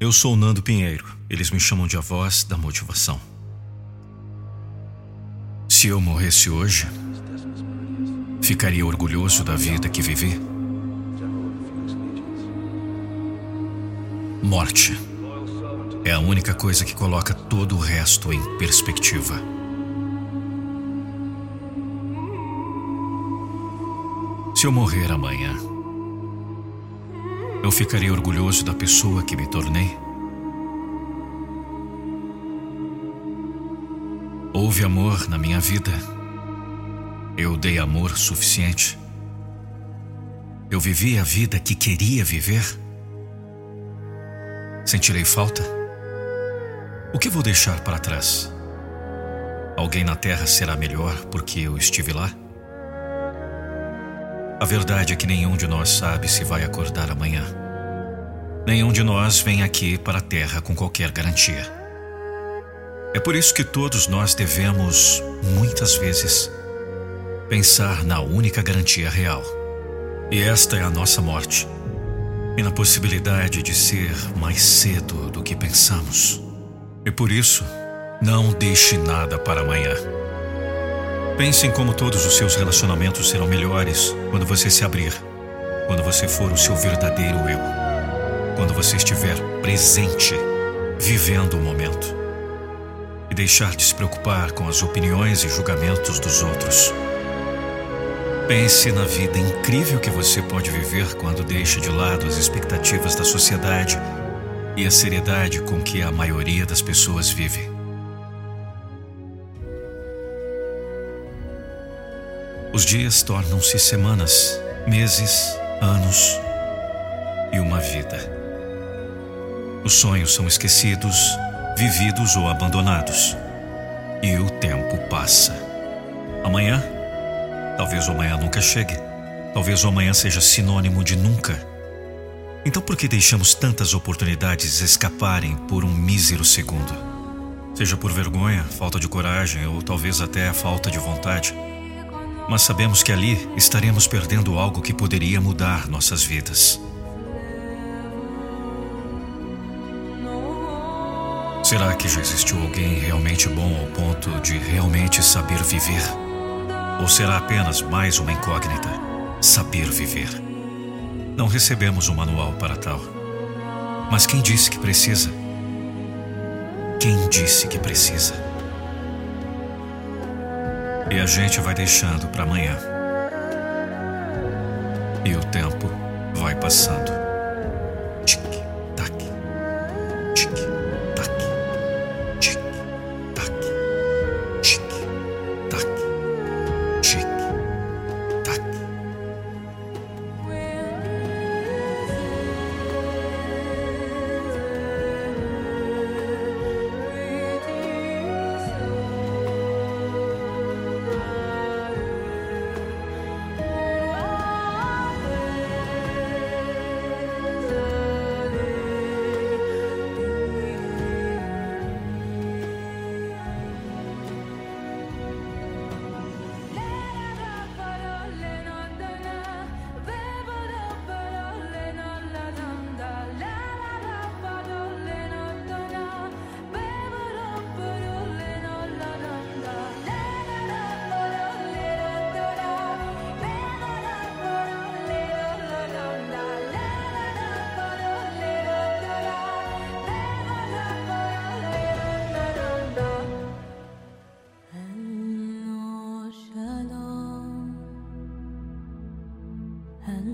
Eu sou Nando Pinheiro. Eles me chamam de a voz da motivação. Se eu morresse hoje, ficaria orgulhoso da vida que vivi? Morte é a única coisa que coloca todo o resto em perspectiva. Se eu morrer amanhã, eu ficaria orgulhoso da pessoa que me tornei? Houve amor na minha vida. Eu dei amor suficiente. Eu vivi a vida que queria viver. Sentirei falta? O que vou deixar para trás? Alguém na terra será melhor porque eu estive lá? A verdade é que nenhum de nós sabe se vai acordar amanhã. Nenhum de nós vem aqui para a Terra com qualquer garantia. É por isso que todos nós devemos, muitas vezes, pensar na única garantia real. E esta é a nossa morte. E na possibilidade de ser mais cedo do que pensamos. E por isso, não deixe nada para amanhã. Pense em como todos os seus relacionamentos serão melhores quando você se abrir, quando você for o seu verdadeiro eu, quando você estiver presente, vivendo o momento e deixar de se preocupar com as opiniões e julgamentos dos outros. Pense na vida incrível que você pode viver quando deixa de lado as expectativas da sociedade e a seriedade com que a maioria das pessoas vive. Os dias tornam-se semanas, meses, anos e uma vida. Os sonhos são esquecidos, vividos ou abandonados. E o tempo passa. Amanhã? Talvez o amanhã nunca chegue. Talvez o amanhã seja sinônimo de nunca. Então por que deixamos tantas oportunidades escaparem por um mísero segundo? Seja por vergonha, falta de coragem ou talvez até falta de vontade mas sabemos que ali estaremos perdendo algo que poderia mudar nossas vidas. Será que já existiu alguém realmente bom ao ponto de realmente saber viver? Ou será apenas mais uma incógnita? Saber viver. Não recebemos um manual para tal. Mas quem disse que precisa? Quem disse que precisa? E a gente vai deixando para amanhã. E o tempo vai passando. Hello.